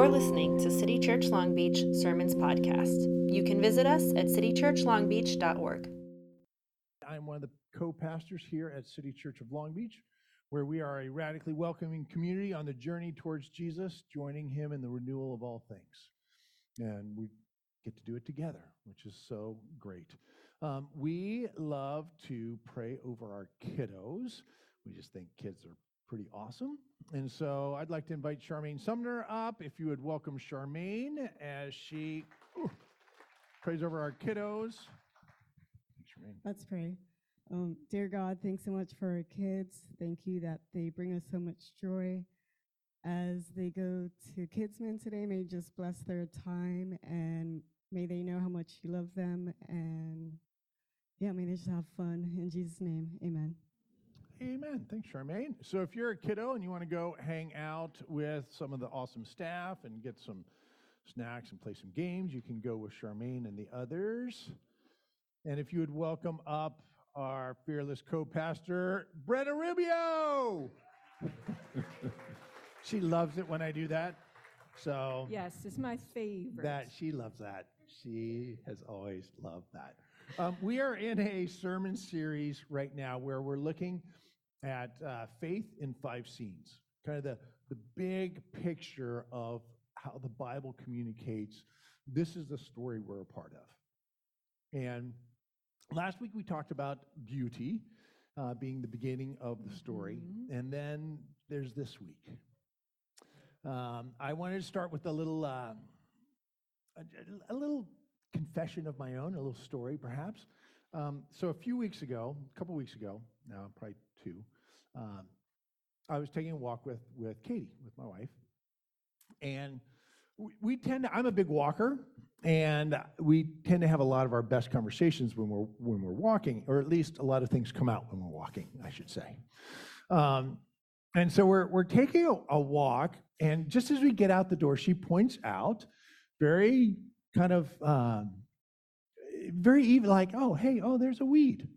You're listening to City Church Long Beach Sermons Podcast. You can visit us at citychurchlongbeach.org. I'm one of the co-pastors here at City Church of Long Beach, where we are a radically welcoming community on the journey towards Jesus, joining him in the renewal of all things. And we get to do it together, which is so great. Um, we love to pray over our kiddos. We just think kids are pretty awesome. And so I'd like to invite Charmaine Sumner up. If you would welcome Charmaine as she ooh, prays over our kiddos. Charmaine. Let's pray. Um, dear God, thanks so much for our kids. Thank you that they bring us so much joy as they go to Kidsman today. May you just bless their time and may they know how much you love them. And yeah, may they just have fun. In Jesus' name, amen. Amen. Thanks, Charmaine. So, if you're a kiddo and you want to go hang out with some of the awesome staff and get some snacks and play some games, you can go with Charmaine and the others. And if you would welcome up our fearless co pastor, Brenna Rubio. she loves it when I do that. So, Yes, it's my favorite. that she loves that. She has always loved that. Um, we are in a sermon series right now where we're looking at uh, faith in five scenes, kind of the, the big picture of how the Bible communicates. This is the story we're a part of. And last week we talked about beauty uh, being the beginning of the story. Mhm. And then there's this week. Um, I wanted to start with a little, uh, a, a little confession of my own, a little story perhaps. Um, so a few weeks ago, a couple weeks ago, now probably two, um, I was taking a walk with with Katie, with my wife, and we, we tend to. I'm a big walker, and we tend to have a lot of our best conversations when we're when we're walking, or at least a lot of things come out when we're walking, I should say. Um, and so we're we're taking a, a walk, and just as we get out the door, she points out, very kind of um, very even, like, oh hey, oh there's a weed.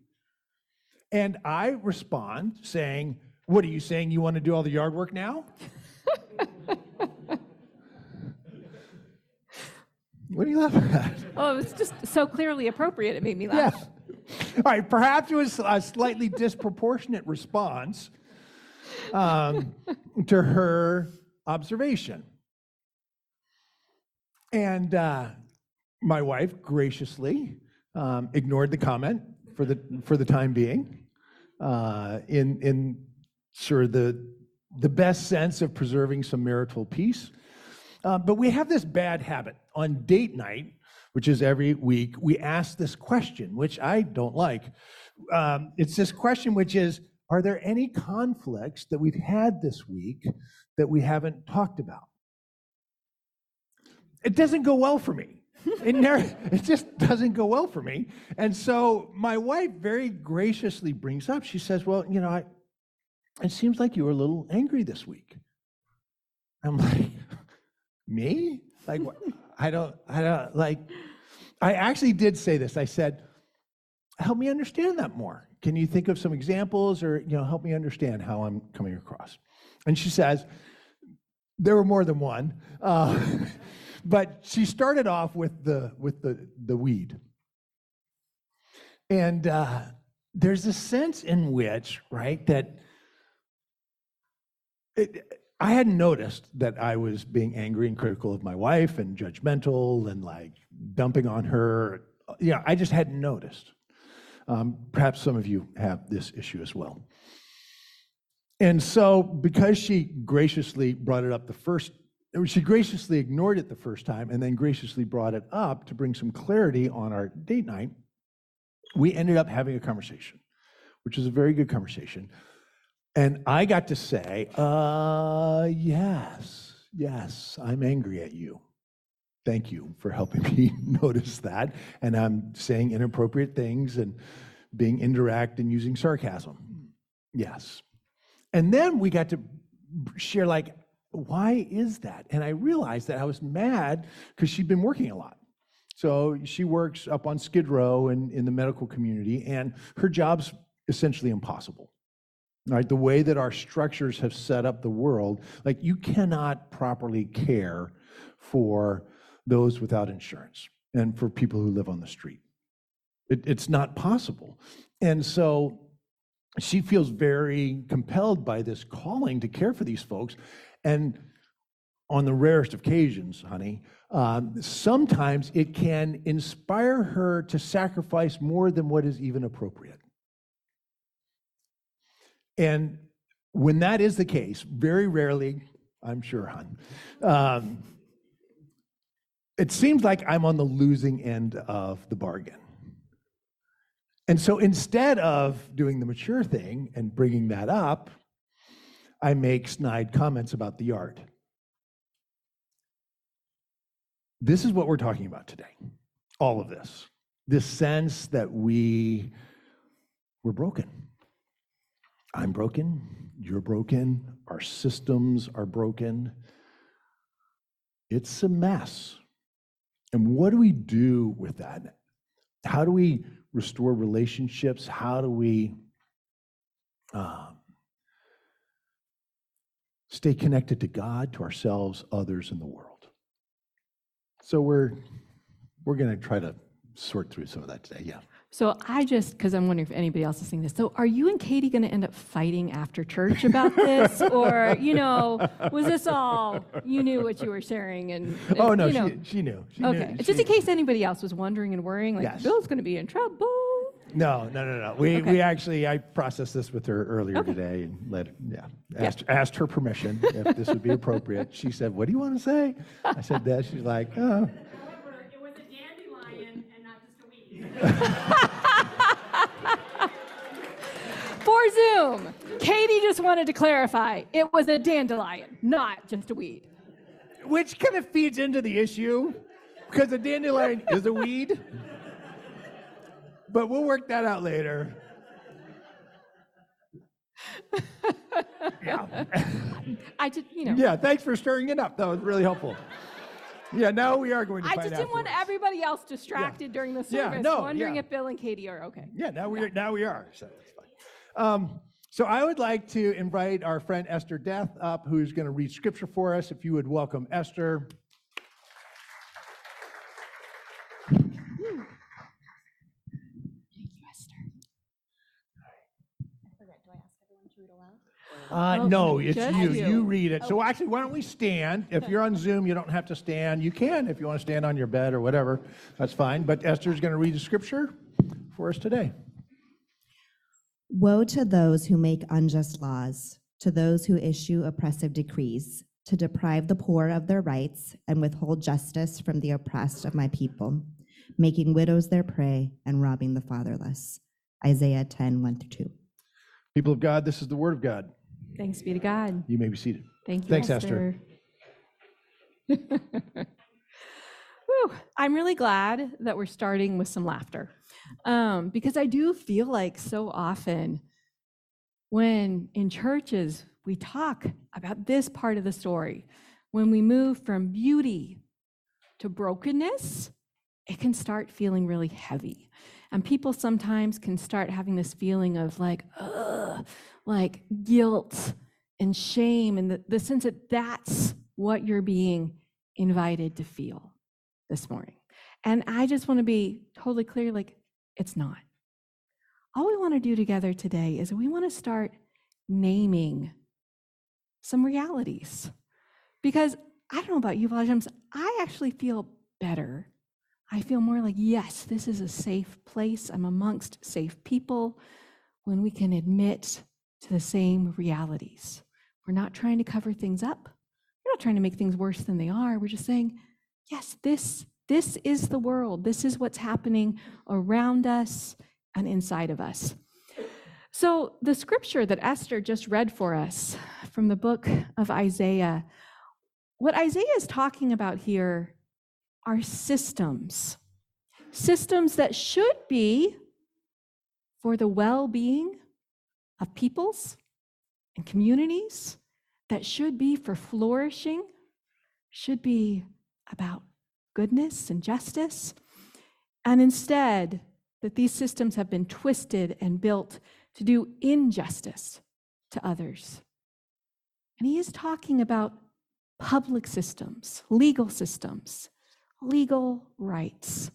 And I respond saying, What are you saying? You want to do all the yard work now? what are you laughing at? oh, it was just so clearly appropriate. It made me laugh. Yeah. All right, perhaps it was a slightly disproportionate response um, to her observation. And uh, my wife graciously um, ignored the comment for the for the time being, uh, in in sort of the the best sense of preserving some marital peace. Uh, but we have this bad habit on date night, which is every week. We ask this question, which I don't like. Um, it's this question, which is: Are there any conflicts that we've had this week that we haven't talked about? It doesn't go well for me. It never, it just doesn't go well for me. And so my wife very graciously brings up, she says, Well, you know, I, it seems like you were a little angry this week. I'm like, Me? Like. I don't, I don't, like, I actually did say this. I said, Help me understand that more. Can you think of some examples or, you know, help me understand how I'm coming across? And she says, There were more than one. Uh, but she started off with the with the the weed. And uh, there's a sense in which right that it, i hadn't noticed that i was being angry and critical of my wife and judgmental and like dumping on her. Yeah i just hadn't noticed. Um, perhaps some of you have this issue as well. And so because she graciously brought it up the first she graciously ignored it the first time and then graciously brought it up to bring some clarity on our date night. We ended up having a conversation, which was a very good conversation. And I got to say, uh, yes, yes, I'm angry at you. Thank you for helping me notice that. And I'm saying inappropriate things and being indirect and using sarcasm. Yes. And then we got to share, like, why is that? And I realized that I was mad because she'd been working a lot. So she works up on Skid Row and in the medical community, and her job's essentially impossible. right? The way that our structures have set up the world, like you cannot properly care for those without insurance and for people who live on the street. It, it's not possible. And so she feels very compelled by this calling to care for these folks. And on the rarest occasions, honey, um, sometimes it can inspire her to sacrifice more than what is even appropriate. And when that is the case, very rarely, I'm sure, hon, um, it seems like I'm on the losing end of the bargain. And so instead of doing the mature thing and bringing that up, I make snide comments about the yard. This is what we're talking about today. All of this. This sense that we we're broken. I'm broken, you're broken, our systems are broken. It's a mess. And what do we do with that? How do we restore relationships? How do we um, stay connected to God, to ourselves, others, and the world? So we're we're going to try to sort through some of that today. Yeah. So I just, because I'm wondering if anybody else is seeing this. So are you and Katie going to end up fighting after church about this, or you know, was this all you knew what you were sharing and? and, Oh no, you know, she, she knew. She okay, knew, just in she- case anybody else was wondering and worrying, like Yes. Bill's going to be in trouble. No, no, no, no. We Okay. we actually I processed this with her earlier Okay. today and let yeah asked asked her permission if this would be appropriate. She said, "What do you want to say?" I said that. She's like, "Oh." However, it was a dandelion and not just a weed. For Zoom, Katie just wanted to clarify it was a dandelion, not just a weed. Which kind of feeds into the issue because a dandelion is a weed. But we'll work that out later. yeah. I just, you know, yeah, thanks for stirring it up. That was really helpful. Yeah, now we are going to I just didn't want everybody else distracted during the Yeah, service, no, wondering yeah. if Bill and Katie are okay. Yeah, now we are. Now we are. So that's fine. Um, so I would like to invite our friend Esther Death up, who's going to read scripture for us. If you would welcome Esther. Uh, Oh, no, it's just you. you. You read it. So actually, why don't we stand? If you're on Zoom, you don't have to stand. You can if you want to stand on your bed or whatever. That's fine. But Esther's going to read the scripture for us today. Woe to those who make unjust laws, to those who issue oppressive decrees, to deprive the poor of their rights and withhold justice from the oppressed of my people, making widows their prey and robbing the fatherless. Isaiah 10, 1 through 2. People of God, this is the word of God. Thanks be to God. You may be seated. Thank you. Thanks, Esther. Whew. I'm really glad that we're starting with some laughter um, because I do feel like so often when in churches we talk about this part of the story, when we move from beauty to brokenness, it can start feeling really heavy. And people sometimes can start having this feeling of like, ugh, like guilt and shame, and the, the sense that that's what you're being invited to feel this morning. And I just want to be totally clear like, it's not. All we want to do together today is we want to start naming some realities. Because I don't know about you, Vlajams, I actually feel better. I feel more like, yes, this is a safe place. I'm amongst safe people when we can admit to the same realities. We're not trying to cover things up. We're not trying to make things worse than they are. We're just saying, yes, this, this is the world. This is what's happening around us and inside of us. So, the scripture that Esther just read for us from the book of Isaiah, what Isaiah is talking about here are systems. Systems that should be for the well being of peoples and communities, that should be for flourishing, should be about goodness and justice. And instead, that these systems have been twisted and built to do injustice to others. And he is talking about public systems, legal systems, legal rights.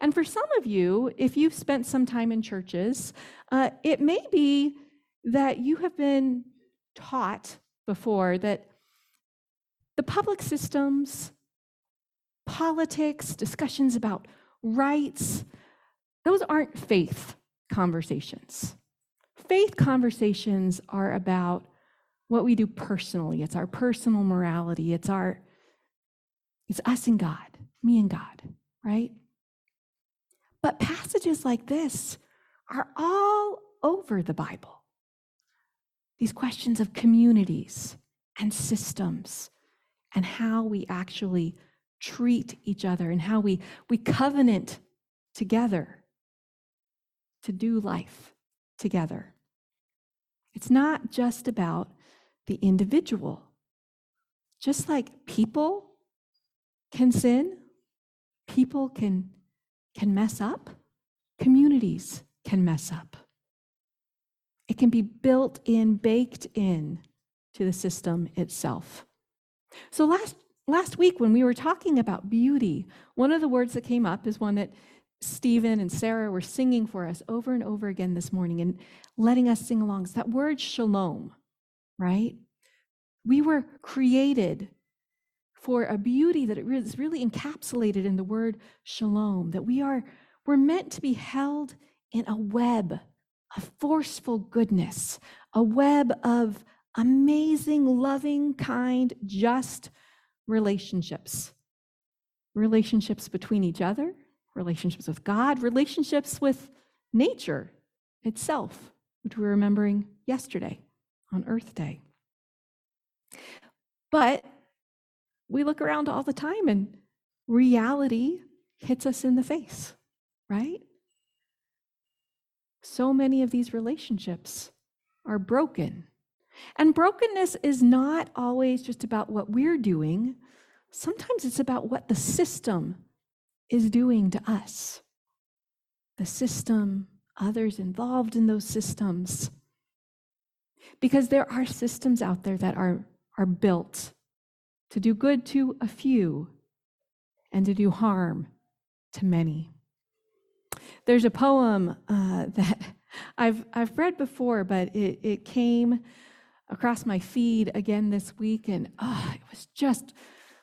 And for some of you, if you've spent some time in churches, uh, it may be that you have been taught before that the public systems, politics, discussions about rights, those aren't faith conversations. Faith conversations are about what we do personally. It's our personal morality. It's our it's us and God, me and God, right? But passages like this are all over the Bible. These questions of communities and systems and how we actually treat each other and how we, we covenant together to do life together. It's not just about the individual. Just like people can sin, people can, can mess up, communities can mess up. It can be built in, baked in to the system itself. So last last week when we were talking about beauty, one of the words that came up is one that Stephen and Sarah were singing for us over and over again this morning and letting us sing along. It's that word shalom, right? We were created for a beauty that is really encapsulated in the word shalom, that we are we're meant to be held in a web of forceful goodness, a web of amazing, loving, kind, just relationships. Relationships between each other, relationships with God, relationships with nature itself, which we were remembering yesterday on Earth Day. But we look around all the time and reality hits us in the face, right? So many of these relationships are broken. And brokenness is not always just about what we're doing, sometimes it's about what the system is doing to us. The system, others involved in those systems. Because there are systems out there that are, are built to do good to a few and to do harm to many. There's a poem uh, that I've, I've read before, but it, it came across my feed again this week, and oh, it was just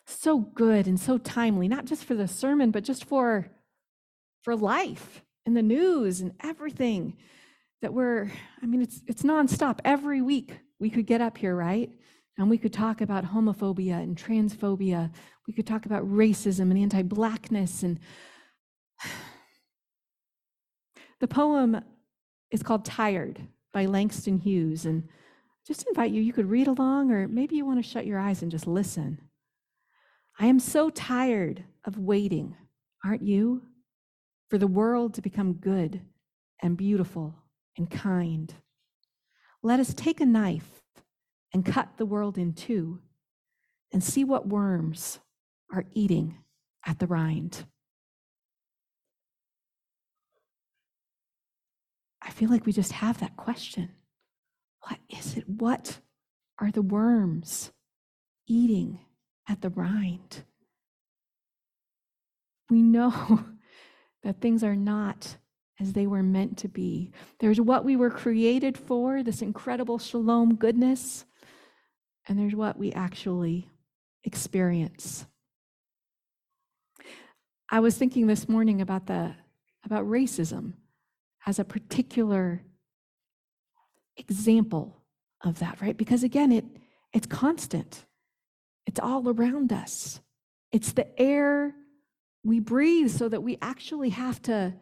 so good and so timely, not just for the sermon, but just for, for life and the news and everything that we're, I mean, it's, it's nonstop. Every week we could get up here, right? And we could talk about homophobia and transphobia. We could talk about racism and anti Blackness. And the poem is called Tired by Langston Hughes. And just invite you, you could read along, or maybe you want to shut your eyes and just listen. I am so tired of waiting, aren't you? For the world to become good and beautiful and kind. Let us take a knife and cut the world in two and see what worms are eating at the rind. I feel like we just have that question. What is it? What are the worms eating at the rind? We know that things are not as they were meant to be. There's what we were created for, this incredible shalom goodness, and there's what we actually experience. I was thinking this morning about the about racism as a particular example of that, right? Because again, it it's constant. It's all around us. It's the air we breathe so that we actually have to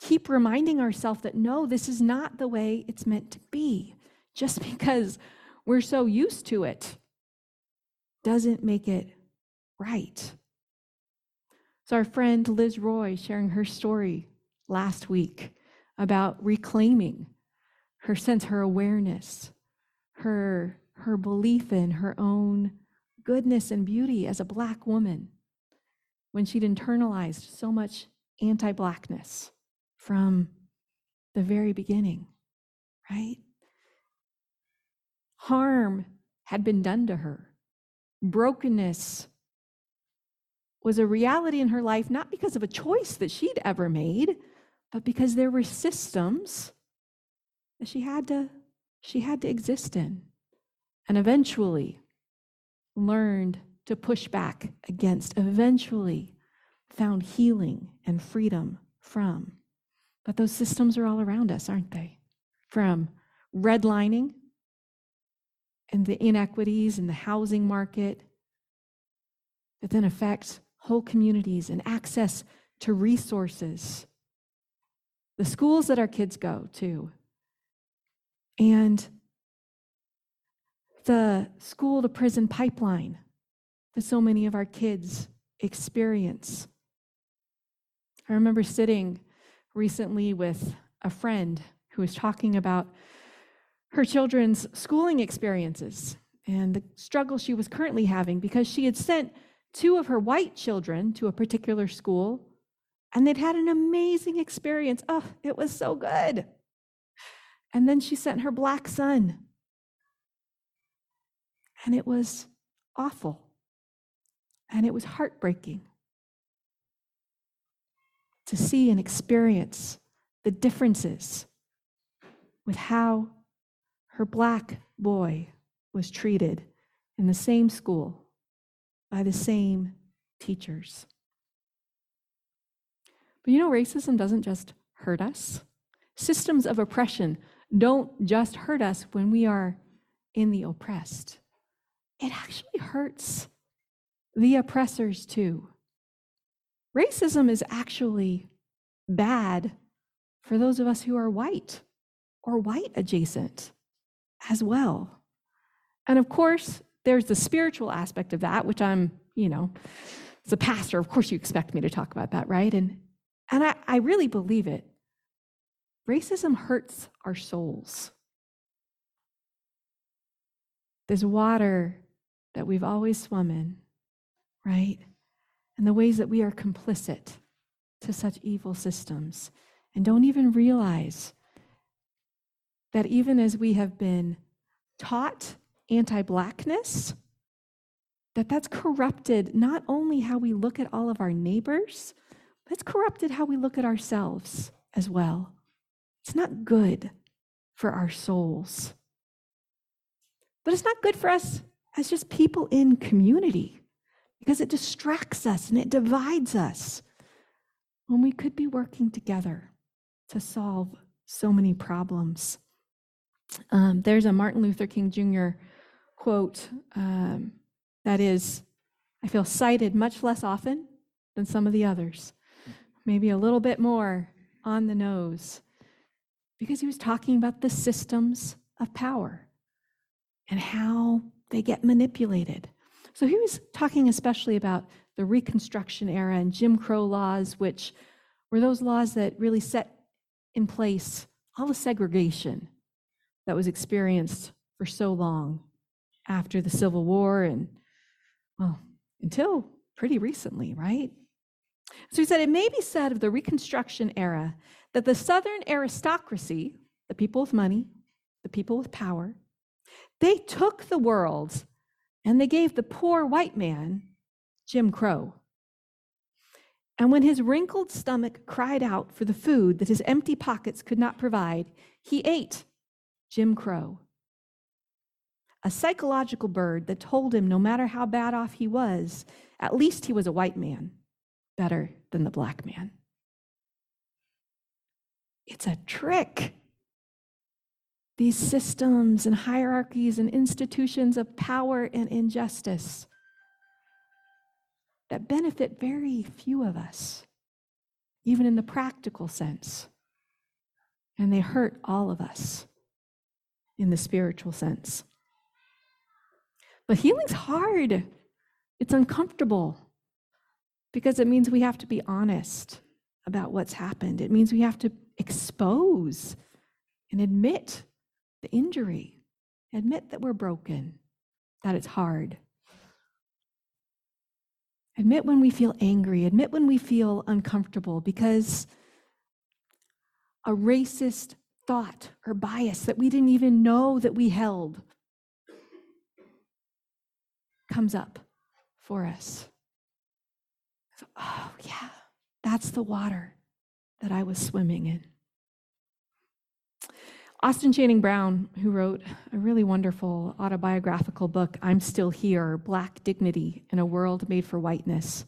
keep reminding ourselves that no, this is not the way it's meant to be. Just because we're so used to it doesn't make it right. So, our friend Liz Roy sharing her story last week about reclaiming her sense, her awareness, her, her belief in her own goodness and beauty as a Black woman when she'd internalized so much anti Blackness from the very beginning, right? Harm had been done to her. Brokenness was a reality in her life, not because of a choice that she'd ever made, but because there were systems that she had to, she had to exist in. And eventually learned to push back against, eventually found healing and freedom from. But those systems are all around us, aren't they? From redlining and the inequities in the housing market that then affects whole communities and access to resources, the schools that our kids go to, and the school to prison pipeline that so many of our kids experience. I remember sitting recently with a friend who was talking about her children's schooling experiences and the struggle she was currently having because she had sent two of her white children to a particular school and they'd had an amazing experience. Oh, it was so good. And then she sent her black son, and it was awful and it was heartbreaking to see and experience the differences with how her black boy was treated in the same school by the same teachers. But you know, racism doesn't just hurt us. Systems of oppression don't just hurt us when we are in the oppressed, it actually hurts the oppressors too. Racism is actually bad for those of us who are white or white adjacent as well. And of course, there's the spiritual aspect of that, which I'm, you know, as a pastor, of course you expect me to talk about that, right? And and I, I really believe it. Racism hurts our souls. There's water that we've always swum in, right? And the ways that we are complicit to such evil systems and don't even realize that even as we have been taught anti-blackness that that's corrupted not only how we look at all of our neighbors but it's corrupted how we look at ourselves as well. It's not good for our souls. But it's not good for us as just people in community because it distracts us and it divides us when we could be working together to solve so many problems um, there's a Martin Luther King Jr. quote um, that is, I feel, cited much less often than some of the others, maybe a little bit more on the nose, because he was talking about the systems of power and how they get manipulated. So he was talking especially about the Reconstruction era and Jim Crow laws, which were those laws that really set in place all the segregation that was experienced for so long after the Civil War and, well, until pretty recently, right? So he said, it may be said of the Reconstruction era that the Southern aristocracy, the people with money, the people with power, they took the world and they gave the poor white man Jim Crow. And when his wrinkled stomach cried out for the food that his empty pockets could not provide, he ate Jim Crow. A psychological bird that told him no matter how bad off he was, at least he was a white man, better than the black man. It's a trick. These systems and hierarchies and institutions of power and injustice that benefit very few of us, even in the practical sense. And they hurt all of us in the spiritual sense. But healing's hard, it's uncomfortable because it means we have to be honest about what's happened. It means we have to expose and admit the injury, admit that we're broken, that it's hard. Admit when we feel angry, admit when we feel uncomfortable because a racist thought or bias that we didn't even know that we held comes up for us. So, oh, yeah, that's the water that I was swimming in. Austin Channing Brown, who wrote a really wonderful autobiographical book, I'm Still Here Black Dignity in a World Made for Whiteness,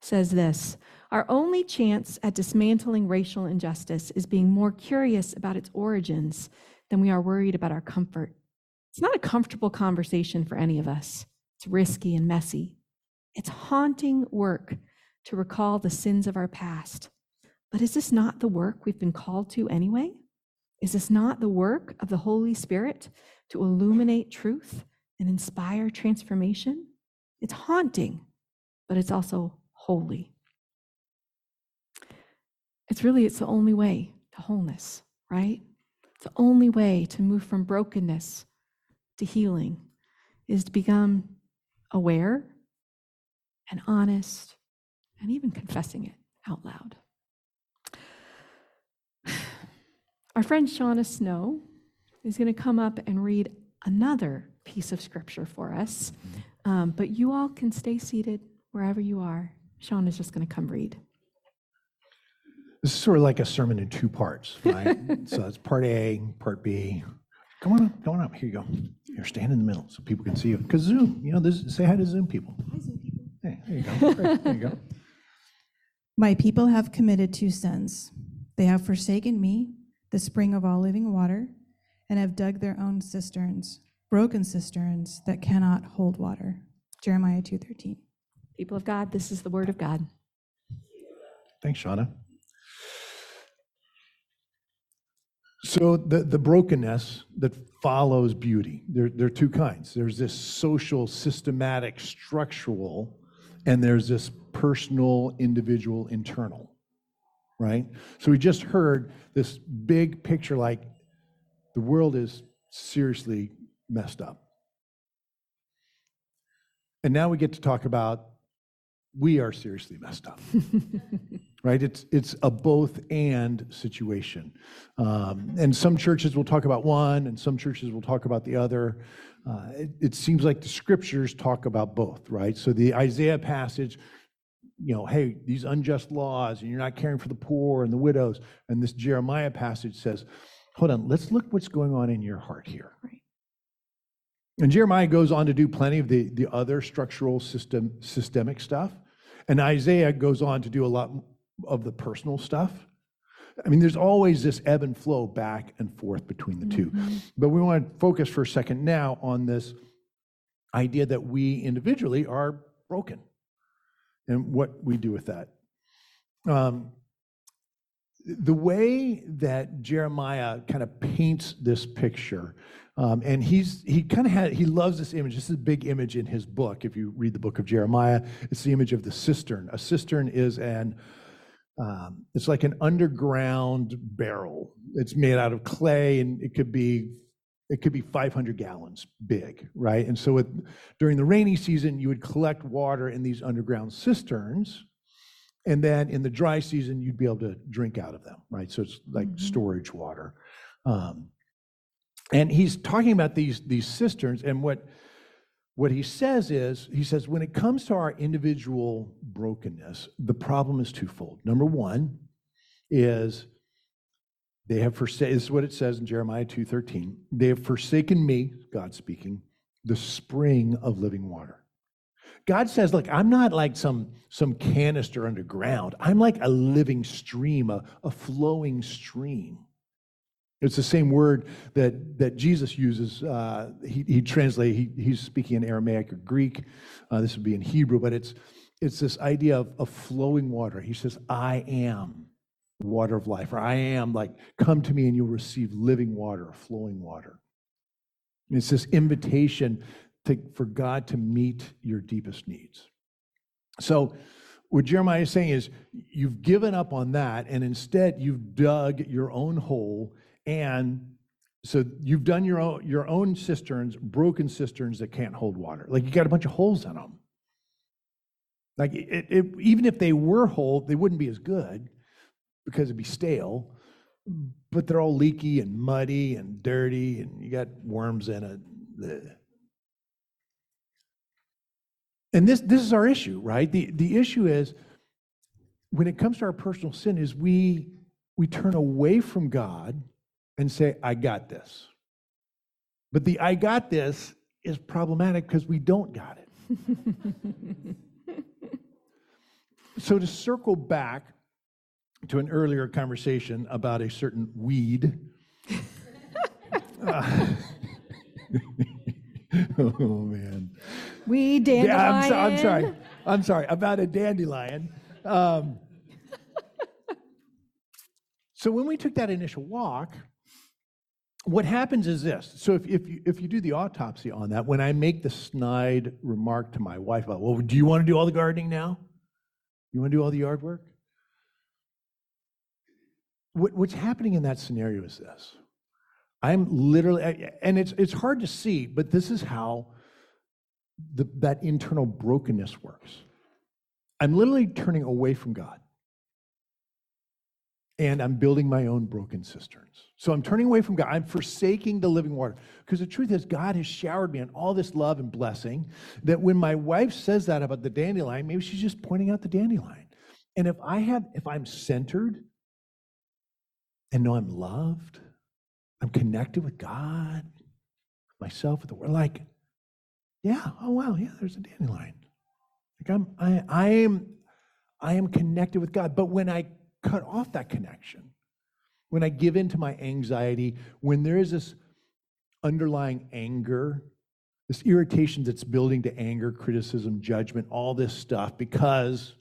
says this Our only chance at dismantling racial injustice is being more curious about its origins than we are worried about our comfort. It's not a comfortable conversation for any of us, it's risky and messy. It's haunting work to recall the sins of our past. But is this not the work we've been called to anyway? Is this not the work of the Holy Spirit to illuminate truth and inspire transformation? It's haunting, but it's also holy. It's really it's the only way to wholeness, right? It's the only way to move from brokenness to healing is to become aware and honest and even confessing it out loud. Our friend Shauna Snow is going to come up and read another piece of scripture for us. Um, but you all can stay seated wherever you are. Shauna's just going to come read. This is sort of like a sermon in two parts, right? so it's part A, part B. Come on up, come on up. Here you go. You're standing in the middle so people can see you. Because Zoom, you know, this, say hi to Zoom people. Hi, Zoom people. Hey, there you go. Great, There you go. My people have committed two sins. They have forsaken me, the spring of all living water, and have dug their own cisterns, broken cisterns that cannot hold water. Jeremiah 2:13. People of God, this is the word of God. Thanks, Shauna. So the, the brokenness that follows beauty, there, there are two kinds. There's this social, systematic, structural, and there's this personal, individual, internal, right? So we just heard this big picture like the world is seriously messed up. And now we get to talk about we are seriously messed up. Right? It's it's a both and situation. Um, and some churches will talk about one and some churches will talk about the other. Uh, it, it seems like the scriptures talk about both right? So the isaiah passage you know hey these unjust laws and you're not caring for the poor and the widows. And this jeremiah passage says hold on let's look what's going on in your heart here. Right. and Jeremiah goes on to do plenty of the, the other structural system, systemic stuff. And Isaiah goes on to do a lot of the personal stuff. I mean, there's always this ebb and flow back and forth between the two. But we want to focus for a second now on this idea that we individually are broken and what we do with that. Um, the way that Jeremiah kind of paints this picture, um, and he's he kind of had he loves this image. This is a big image in his book. If you read the book of Jeremiah, it's the image of the cistern. A cistern is an um, it's like an underground barrel. It's made out of clay, and it could be it could be 500 gallons big, right? And so, with, during the rainy season, you would collect water in these underground cisterns, and then in the dry season, you'd be able to drink out of them, right? So it's like Mhm. storage water. Um, and he's talking about these these cisterns, and what what he says is, he says, when it comes to our individual brokenness, the problem is twofold. Number one is they have forsaken, this is what it says in Jeremiah 2.13. They have forsaken me, God speaking, the spring of living water. God says, look, I'm not like some, some canister underground. I'm like a living stream, a, a flowing stream. It's the same word that, that Jesus uses. Uh, he, he translate, he, he's speaking in Aramaic or Greek. Uh, this would be in Hebrew, but it's, it's this idea of, of flowing water. He says, I am water of life, or I am like, come to me and you'll receive living water, flowing water. And it's this invitation to, for God to meet your deepest needs. So, what Jeremiah is saying is, you've given up on that, and instead you've dug your own hole, and so you've done your own your own cisterns, broken cisterns that can't hold water. Like you got a bunch of holes in them. Like it, it, even if they were whole, they wouldn't be as good because it'd be stale. But they're all leaky and muddy and dirty, and you got worms in it. Blech. And this, this is our issue, right? The, the issue is when it comes to our personal sin is we, we turn away from God and say, I got this. But the I got this is problematic because we don't got it. so to circle back to an earlier conversation about a certain weed. uh, oh man. We dandelion. Yeah, I'm, so, I'm sorry. I'm sorry about a dandelion. Um, so when we took that initial walk, what happens is this. So if, if, you, if you do the autopsy on that, when I make the snide remark to my wife about, well, do you want to do all the gardening now? You want to do all the yard work? What, what's happening in that scenario is this. I'm literally, and it's, it's hard to see, but this is how the, that internal brokenness works. I'm literally turning away from God. And I'm building my own broken cisterns. So I'm turning away from God. I'm forsaking the living water. Because the truth is, God has showered me on all this love and blessing that when my wife says that about the dandelion, maybe she's just pointing out the dandelion. And if I have, if I'm centered and know I'm loved, I'm connected with God, myself, with the world, like, yeah, oh wow, yeah, there's a dandelion. Like I'm, I, I am, I am connected with God. But when I cut off that connection, when I give in to my anxiety, when there is this underlying anger, this irritation that's building to anger, criticism, judgment, all this stuff because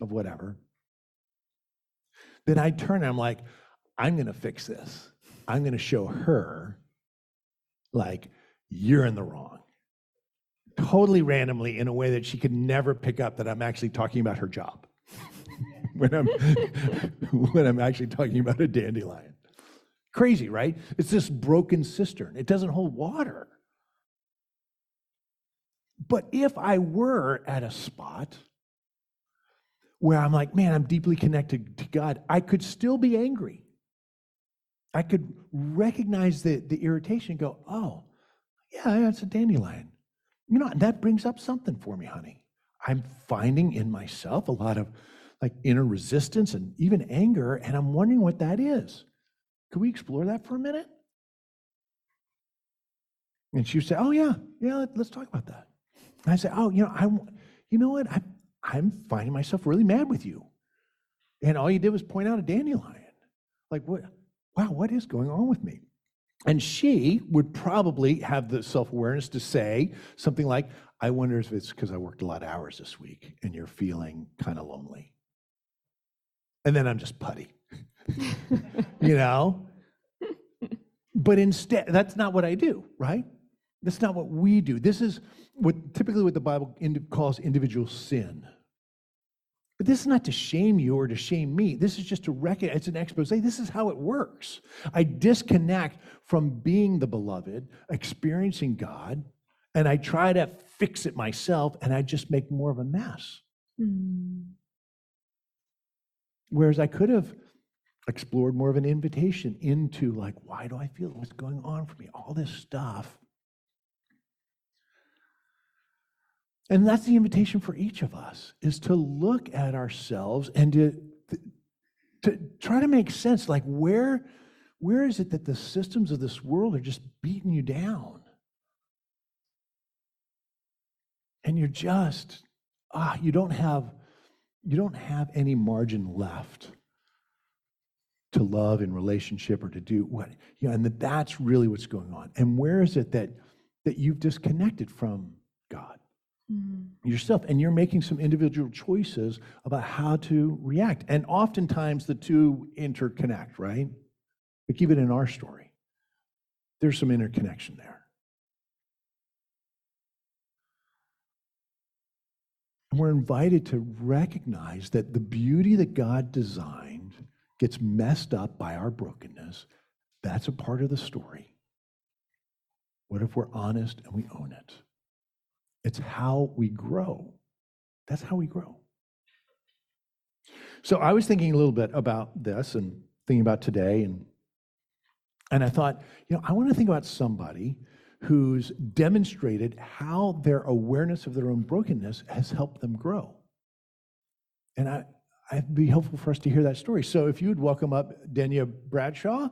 of whatever, then I turn and I'm like, I'm going to fix this. I'm going to show her, like, you're in the wrong. Totally randomly in a way that she could never pick up that I'm actually talking about her job when I'm when I'm actually talking about a dandelion. Crazy, right? It's this broken cistern. It doesn't hold water. But if I were at a spot where I'm like, man, I'm deeply connected to God, I could still be angry. I could recognize the, the irritation and go, oh, yeah, that's a dandelion. You know, that brings up something for me, honey. I'm finding in myself a lot of like inner resistance and even anger, and I'm wondering what that is. Could we explore that for a minute? And she would say, "Oh yeah, yeah, let's talk about that." And I say, "Oh, you know, I, you know what? I, I'm finding myself really mad with you, and all you did was point out a dandelion. Like what? Wow, what is going on with me?" And she would probably have the self awareness to say something like, I wonder if it's because I worked a lot of hours this week and you're feeling kind of lonely. And then I'm just putty, you know? But instead, that's not what I do, right? That's not what we do. This is what typically what the Bible calls individual sin. But this is not to shame you or to shame me. This is just to recognize it's an expose. This is how it works. I disconnect from being the beloved, experiencing God, and I try to fix it myself, and I just make more of a mess. Mm. Whereas I could have explored more of an invitation into, like, why do I feel what's going on for me? All this stuff. And that's the invitation for each of us is to look at ourselves and to, to try to make sense like where where is it that the systems of this world are just beating you down? And you're just ah you don't have you don't have any margin left to love in relationship or to do what you know and that that's really what's going on. And where is it that that you've disconnected from God? mm-hmm. yourself. And you're making some individual choices about how to react. And oftentimes the two interconnect, right? Like even in our story, there's some interconnection there. And we're invited to recognize that the beauty that God designed gets messed up by our brokenness. That's a part of the story. What if we're honest and we own it? It's how we grow. That's how we grow. So I was thinking a little bit about this and thinking about today and and I thought, you know, I want to think about somebody who's demonstrated how their awareness of their own brokenness has helped them grow. And I, it'd be helpful for us to hear that story. So if you would welcome up Denya Bradshaw.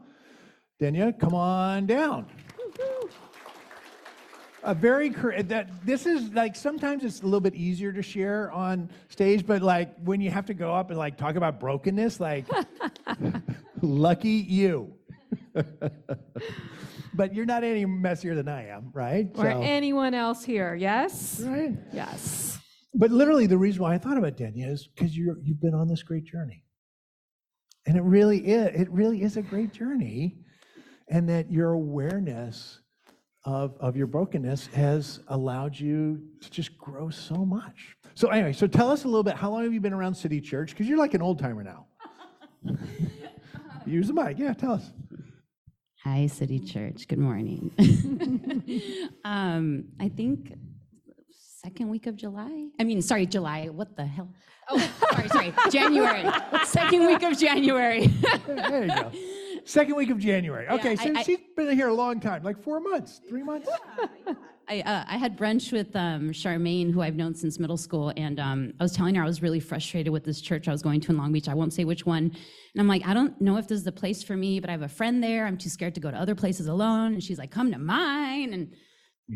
Denya, come on down. A very that this is like sometimes it's a little bit easier to share on stage, but like when you have to go up and like talk about brokenness, like lucky you. but you're not any messier than I am, right? Or So- anyone else here, yes? right. Yes. But literally, the reason why I thought about Denya is because you're you've been on this great journey, and it really is it really is a great journey, and that your awareness of of your brokenness has allowed you to just grow so much. So anyway, so tell us a little bit. How long have you been around City Church? Because you're like an old timer now. Use the mic. Yeah, tell us. Hi, City Church. Good morning. um, I think second week of July. I mean, sorry, July. What the hell? Oh, sorry, sorry. January. second week of January. There you go. Second week of January. Okay, I- so I- she's been here a long time, like four months, three months. I, uh, I had brunch with um, Charmaine, who I've known since middle school, and um, I was telling her I was really frustrated with this church I was going to in Long Beach. I won't say which one. And I'm like, I don't know if this is the place for me, but I have a friend there. I'm too scared to go to other places alone. And she's like, come to mine. And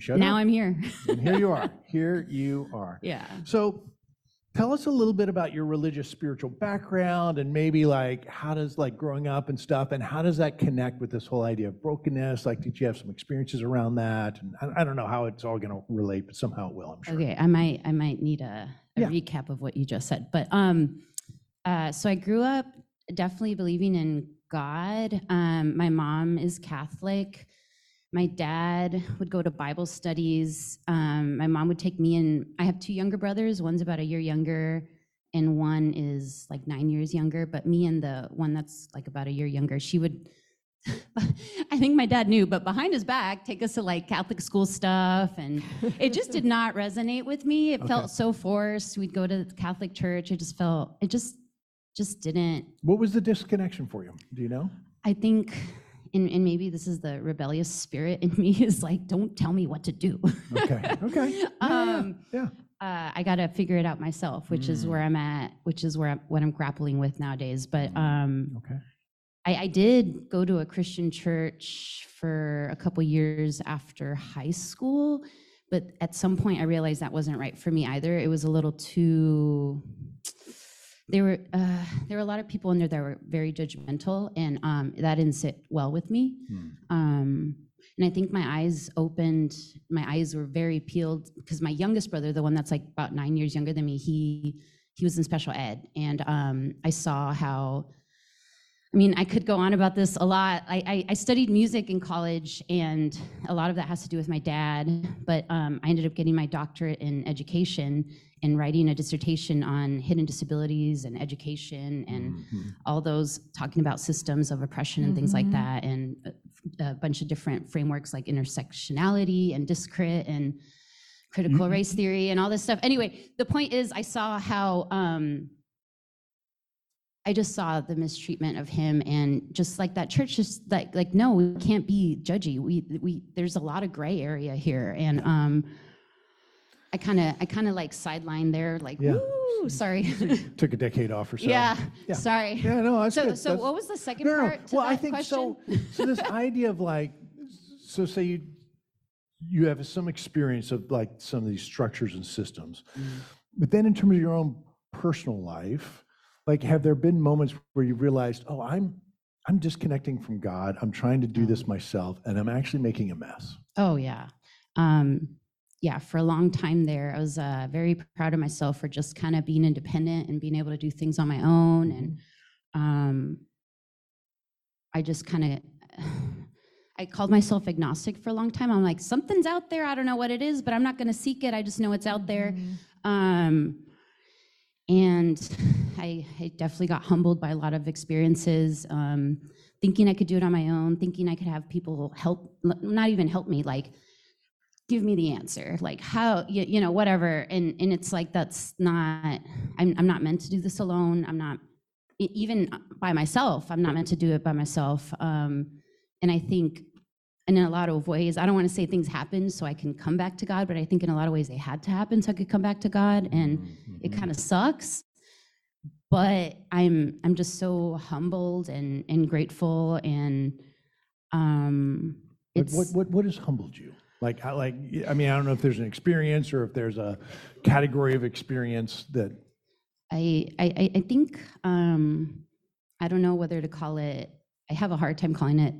now up. I'm here. And here you are. Here you are. yeah. So tell us a little bit about your religious spiritual background and maybe like how does like growing up and stuff and how does that connect with this whole idea of brokenness? Like did you have some experiences around that? And I, I don't know how it's all going to relate, but somehow it will, I'm sure. Okay, I might I might need a, a Yeah. recap of what you just said. But um uh so I grew up definitely believing in God. Um my mom is Catholic. My dad would go to Bible studies. Um, my mom would take me and I have two younger brothers. One's about a year younger, and one is like nine years younger. But me and the one that's like about a year younger, she would I think my dad knew, but behind his back, take us to like Catholic school stuff. And it just did not resonate with me. It Okay. felt so forced. We'd go to the Catholic church. It just felt, it just, just didn't. What was the disconnection for you? Do you know? I think, and, and maybe this is the rebellious spirit in me is like, don't tell me what to do. Okay. Okay. Yeah, Um, yeah. uh, I got to figure it out myself, which is where I'm at, which is where I'm, what I'm grappling with nowadays. But um, Okay. I, I did go to a Christian church for a couple years after high school, but at some point I realized that wasn't right for me either. It was a little too. There were uh, there were a lot of people in there that were very judgmental, and um, that didn't sit well with me. Um, and I think my eyes opened. My eyes were very peeled because my youngest brother, the one that's like about nine years younger than me, he he was in special ed, and um, I saw how I mean, I could go on about this a lot. I, I, I studied music in college, and a lot of that has to do with my dad. But um, I ended up getting my doctorate in education and writing a dissertation on hidden disabilities and education and all those talking about systems of oppression and things like that, and a, a bunch of different frameworks like intersectionality and DisCrit and critical race theory and all this stuff. Anyway, the point is, I saw how. Um, I just saw the mistreatment of him and just like that church just like like no we can't be judgy we we there's a lot of gray area here and um I kind of I kind of like sidelined there like Yeah. woo sorry Took a decade off or so. yeah, Yeah. sorry Yeah, no, that's so good. so That's- what was the second No, no, part to Well, I think question so. So this idea of like, so say you you have some experience of like some of these structures and systems, Mm. but then in terms of your own personal life, like have there been moments where you realized, oh, I'm I'm disconnecting from God. I'm trying to do this myself, and I'm actually making a mess. Oh yeah. Um, yeah, for a long time there, I was uh, very proud of myself for just kind of being independent and being able to do things on my own. And um, I just kind of, I called myself agnostic for a long time. I'm like, something's out there. I don't know what it is, but I'm not going to seek it. I just know it's out there. Um, and I, I definitely got humbled by a lot of experiences, um, thinking I could do it on my own, thinking I could have people help, not even help me, like give me the answer, like how, you, you know, whatever. And and it's like that's not. I'm I'm not meant to do this alone. I'm not even by myself. I'm not meant to do it by myself. Um, and I think and in a lot of ways, I don't want to say things happened so I can come back to God, but I think in a lot of ways they had to happen so I could come back to God, and it Mhm. kind of sucks. But I'm I'm just so humbled and and grateful, and um, What, it's what, what, what has humbled you? Like, how- like, I mean, I don't know if there's an experience or if there's a category of experience that, I, I, I- I think, um, I don't know whether to call it, I have a hard time calling it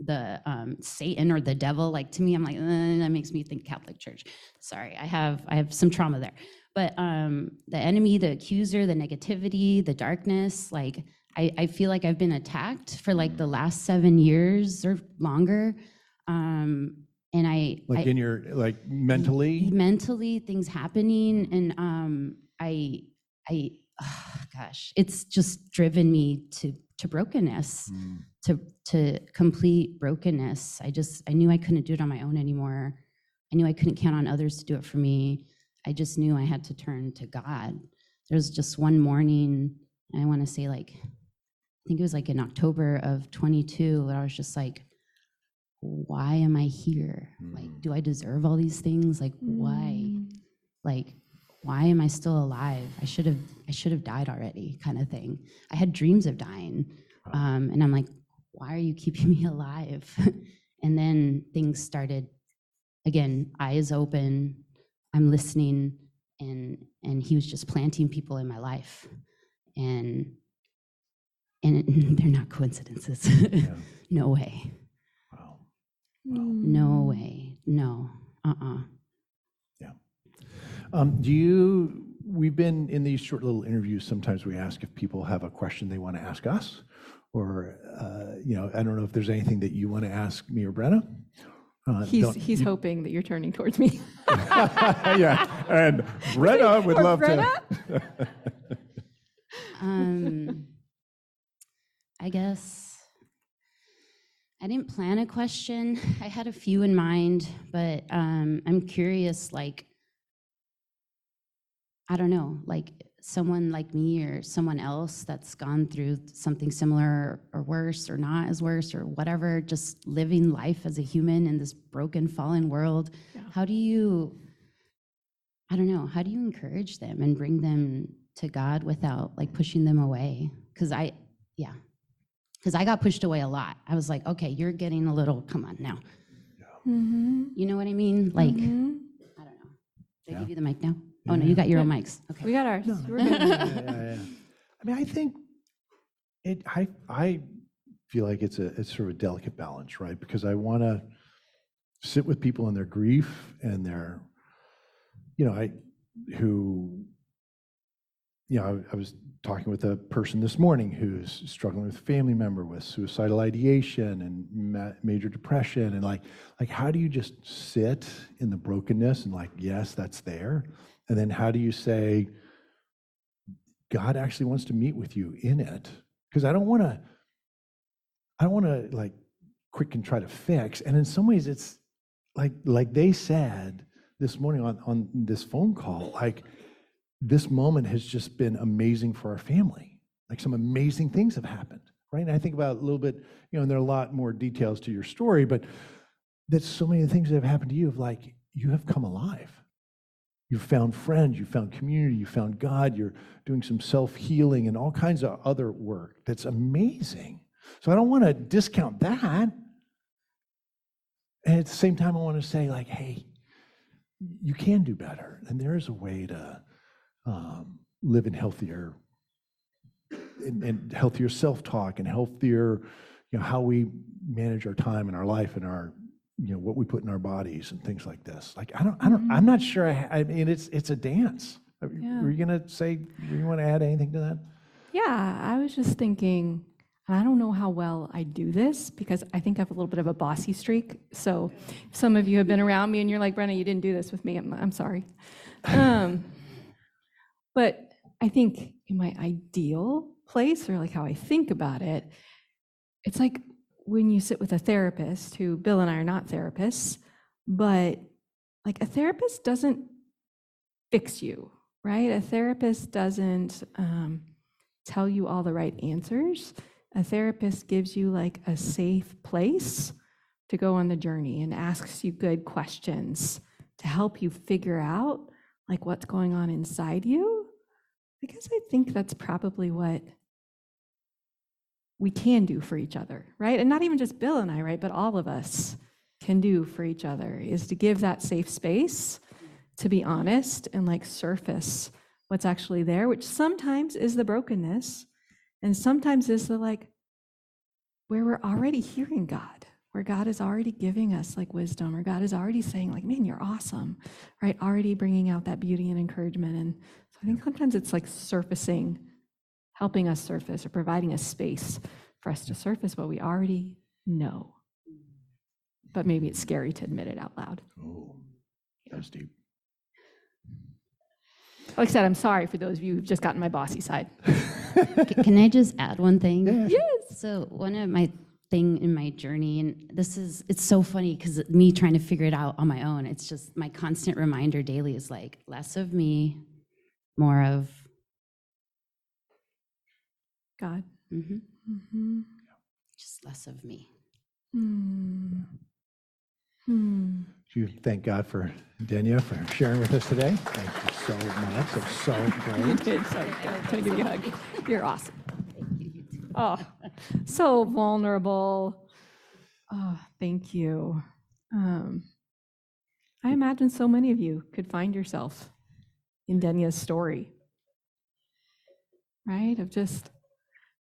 the um, Satan or the devil. Like to me, I'm like, "Uh, that makes me think Catholic Church. Sorry, I have, I have some trauma there. But um, the enemy, the accuser, the negativity, the darkness, like I, I feel like I've been attacked for like the last seven years or longer. Um, and I, like I in your, like mentally? mentally things happening and um i i gosh it's just driven me to to brokenness Mm. To to complete brokenness. I just i knew i couldn't do it on my own anymore. I knew i couldn't count on others to do it for me. I just knew i had to turn to god. There was just one morning i want to say like i think it was like in october of 22 where i was just like why am i here? Like Mm. do i deserve all these things? Like why? Like why am i still alive? I should have i should have died already kind of thing. I had dreams of dying um, and i'm like why are you keeping me alive? And then things started again eyes open i'm listening and and he was just planting people in my life. And and they're not coincidences. No way. Wow. no way. No. Uh-uh. Yeah. Um, do you, we've been in these short little interviews, sometimes we ask if people have a question they want to ask us, or, uh, you know, I don't know if there's anything that you want to ask me or Brenna? Uh, He's, don't- he's hoping that you're turning towards me. Yeah, and Brenna would Or love to. Brenna? um i guess i didn't plan a question i had a few in mind but um i'm curious like i don't know like someone like me or someone else that's gone through something similar or worse or not as worse or whatever just living life as a human in this broken fallen world Yeah. how do you i don't know how do you encourage them and bring them to god without like pushing them away because i yeah because i got pushed away a lot i was like okay you're getting a little come on now Mm-hmm. you know what i mean like Mhm. i don't know they Yeah. give you the mic now oh no you got your own mics okay We got ours. No, We're good. yeah, yeah, yeah. I mean, I think it, I, I feel like it's a, it's sort of a delicate balance, right? Because I want to sit with people in their grief and their, you know, I, who, you know, I, I was talking with a person this morning who's struggling with a family member with suicidal ideation and ma- major depression and like, like how do you just sit in the brokenness and like, yes, that's there, and then how do you say, God actually wants to meet with you in it? Because I don't want to, I don't want to like quick and try to fix. And in some ways, it's like like they said this morning on on this phone call, like this moment has just been amazing for our family. Like some amazing things have happened, right? And I think about a little bit, you know, and there are a lot more details to your story, but that so many of the things that have happened to you of like you have come alive. You've found friends, you found community, you found God, you're doing some self healing and all kinds of other work that's amazing. So I don't want to discount that. And at the same time, I want to say, like, hey, you can do better. And there is a way to um, live in healthier and, and healthier self talk and healthier, you know, how we manage our time and our life and our you know what we put in our bodies and things like this like i don't i don't i'm not sure i, I mean it's it's a dance Are you- Yeah. were you gonna say you want to add anything to that Yeah, I was just thinking, I don't know how well I do this because I think I have a little bit of a bossy streak. So some of you have been around me and you're like, Brenna, you didn't do this with me, I'm, I'm sorry. Um, but I think in my ideal place or like how I think about it, it's like when you sit with a therapist who Bill and I are not therapists, but like a therapist doesn't fix you, right? A therapist doesn't um, tell you all the right answers. A therapist gives you like a safe place to go on the journey and asks you good questions to help you figure out like what's going on inside you because i think that's probably what we can do for each other right and not even just bill and i right but all of us can do for each other is to give that safe space to be honest and like surface what's actually there which sometimes is the brokenness and sometimes is the like where we're already hearing god where God is already giving us like wisdom, or God is already saying, like, man, you're awesome, right? Already bringing out that beauty and encouragement. And so I think sometimes it's like surfacing, helping us surface, or providing a space for us to surface what we already know. But maybe it's scary to admit it out loud. Oh, that's deep. Like I said, I'm sorry for those of you who've just gotten my bossy side. Can I just add one thing? Yeah, Yes. So one of my thing in my journey, and this is it's so funny because me trying to figure it out on my own. It's just my constant reminder daily is like less of me, more of. God. mhm, Mm-hmm. just less of me. Hmm. Hmm. You thank God for Denia for sharing with us today. Thank you so much. It's so You did so good. Can I give you a hug? You're awesome. Oh, so vulnerable. Oh, thank you. Um, I imagine so many of you could find yourself in Denia's story, right? Of just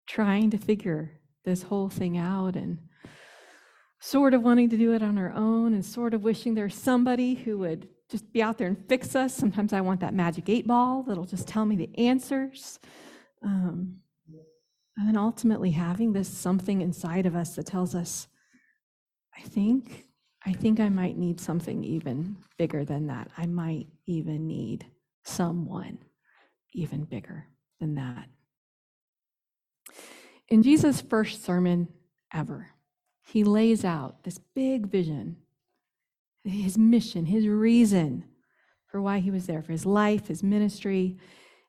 trying to figure this whole thing out and sort of wanting to do it on our own and sort of wishing there's somebody who would just be out there and fix us. Sometimes I want that magic eight ball that'll just tell me the answers. Um, and then ultimately having this something inside of us that tells us, I think, I think I might need something even bigger than that. I might even need someone even bigger than that. In Jesus' first sermon ever, he lays out this big vision, his mission, his reason for why he was there, for his life, his ministry.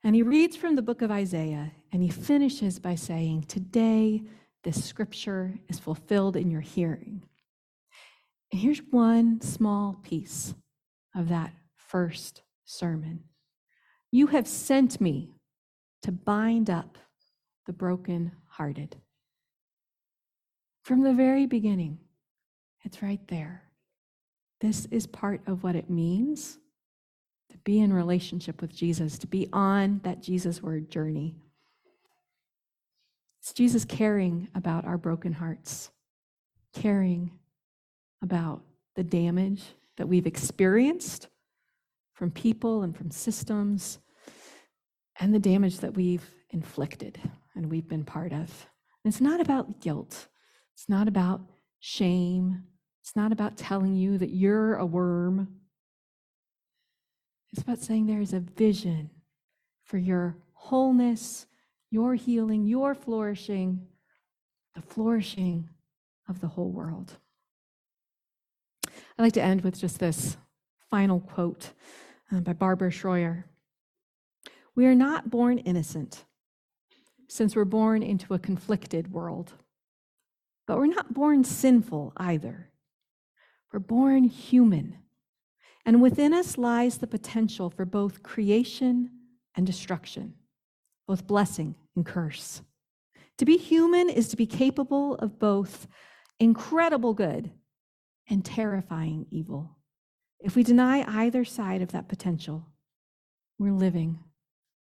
And he reads from the book of Isaiah and he finishes by saying, Today, this scripture is fulfilled in your hearing. And here's one small piece of that first sermon You have sent me to bind up the brokenhearted. From the very beginning, it's right there. This is part of what it means to be in relationship with Jesus, to be on that Jesus word journey. It's Jesus caring about our broken hearts, caring about the damage that we've experienced from people and from systems, and the damage that we've inflicted and we've been part of. It's not about guilt, it's not about shame, it's not about telling you that you're a worm. It's about saying there is a vision for your wholeness, your healing, your flourishing, the flourishing of the whole world. I'd like to end with just this final quote uh, by Barbara Shroyer. We are not born innocent, since we're born into a conflicted world. But we're not born sinful either. We're born human. And within us lies the potential for both creation and destruction, both blessing and curse. To be human is to be capable of both incredible good and terrifying evil. If we deny either side of that potential, we're living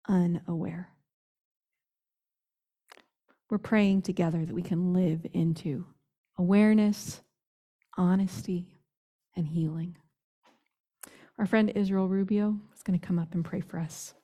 unaware. We're praying together that we can live into awareness, honesty, and healing. Our friend Israel Rubio is going to come up and pray for us.